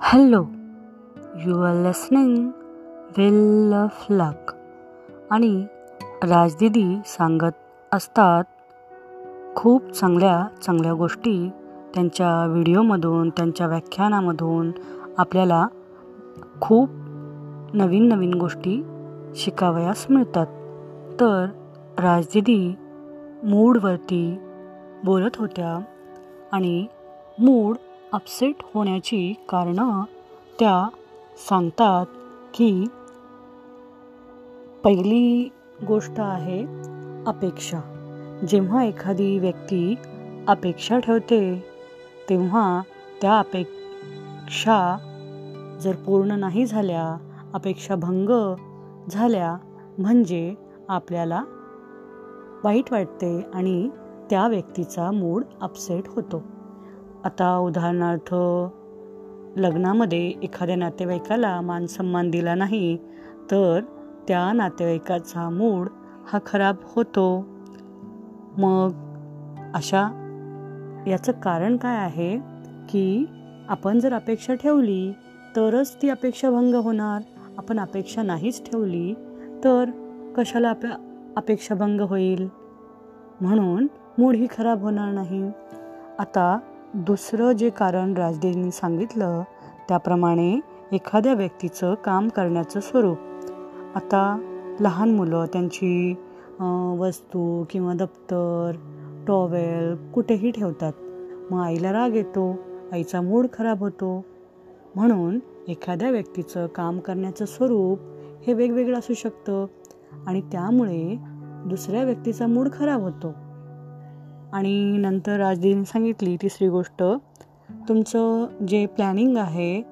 Hello you are listening wheel of luck आणि राजदिदी सांगत असतात खूप चांगल्या चांगल्या गोष्टी त्यांच्या व्हिडिओमधून त्यांच्या व्याख्यानामधून आपल्याला खूप नवीन नवीन गोष्टी शिकावयास मिळतात. तर राजदिदी मूडवरती बोलत होत्या आणि मूड अपसेट होण्याची कारणं त्या सांगतात की पहिली गोष्ट आहे अपेक्षा. जेव्हा एखादी व्यक्ती अपेक्षा ठेवते तेव्हा त्या अपेक्षा जर पूर्ण नाही झाल्या अपेक्षा भंग झाल्या म्हणजे आपल्याला वाईट वाटते आणि त्या व्यक्तीचा मूड अपसेट होतो. आता उदाहरणार्थ लग्नामध्ये एखाद्या नातेवाईकाला मानसन्मान दिला नाही तर त्या नातेवाईकाचा मूड हा खराब होतो. मग अशा याचं कारण काय आहे की आपण जर अपेक्षा ठेवली तरच ती अपेक्षा भंग होणार. आपण अपेक्षा नाहीच ठेवली तर कशाला आप अपेक्षा भंग होईल? म्हणून मूड ही खराब होणार नाही. आता दुसरं जे कारण राजदेवींनी सांगितलं त्याप्रमाणे एखाद्या व्यक्तीचं काम करण्याचं स्वरूप. आता लहान मुलं त्यांची वस्तू किंवा दप्तर टॉवेल कुठेही ठेवतात. मग आईला राग येतो आईचा मूड खराब होतो. म्हणून एखाद्या व्यक्तीचं काम करण्याचं स्वरूप हे वेगवेगळं असू शकतं आणि त्यामुळे दुसऱ्या व्यक्तीचा मूड खराब होतो. आणि नंतर राजदीने सांगितली तिसरी गोष्ट तुमचं जे प्लॅनिंग आहे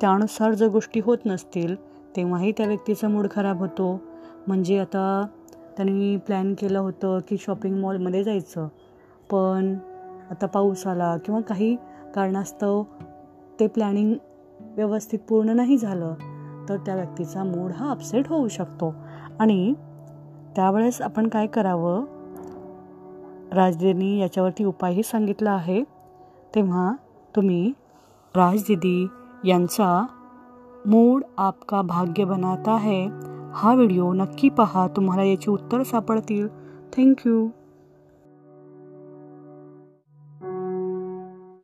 त्यानुसार जर गोष्टी होत नसतील तेव्हाही त्या व्यक्तीचा मूड खराब होतो. म्हणजे आता त्यांनी प्लॅन केलं होतं की शॉपिंग मॉलमध्ये जायचं. पण आता पाऊस आला किंवा काही कारणास्तव ते प्लॅनिंग व्यवस्थित पूर्ण नाही झालं तर त्या व्यक्तीचा मूड हा अपसेट होऊ शकतो. आणि त्यावेळेस आपण काय करावं? राजदीनी याच्यावरती उपायही सांगितला आहे. तेव्हा तुम्ही राजदीदी यांचा मूड आपका भाग्य बनाता है. हा व्हिडिओ नक्की पहा. तुम्हाला याची उत्तर सापडतील. थँक्यू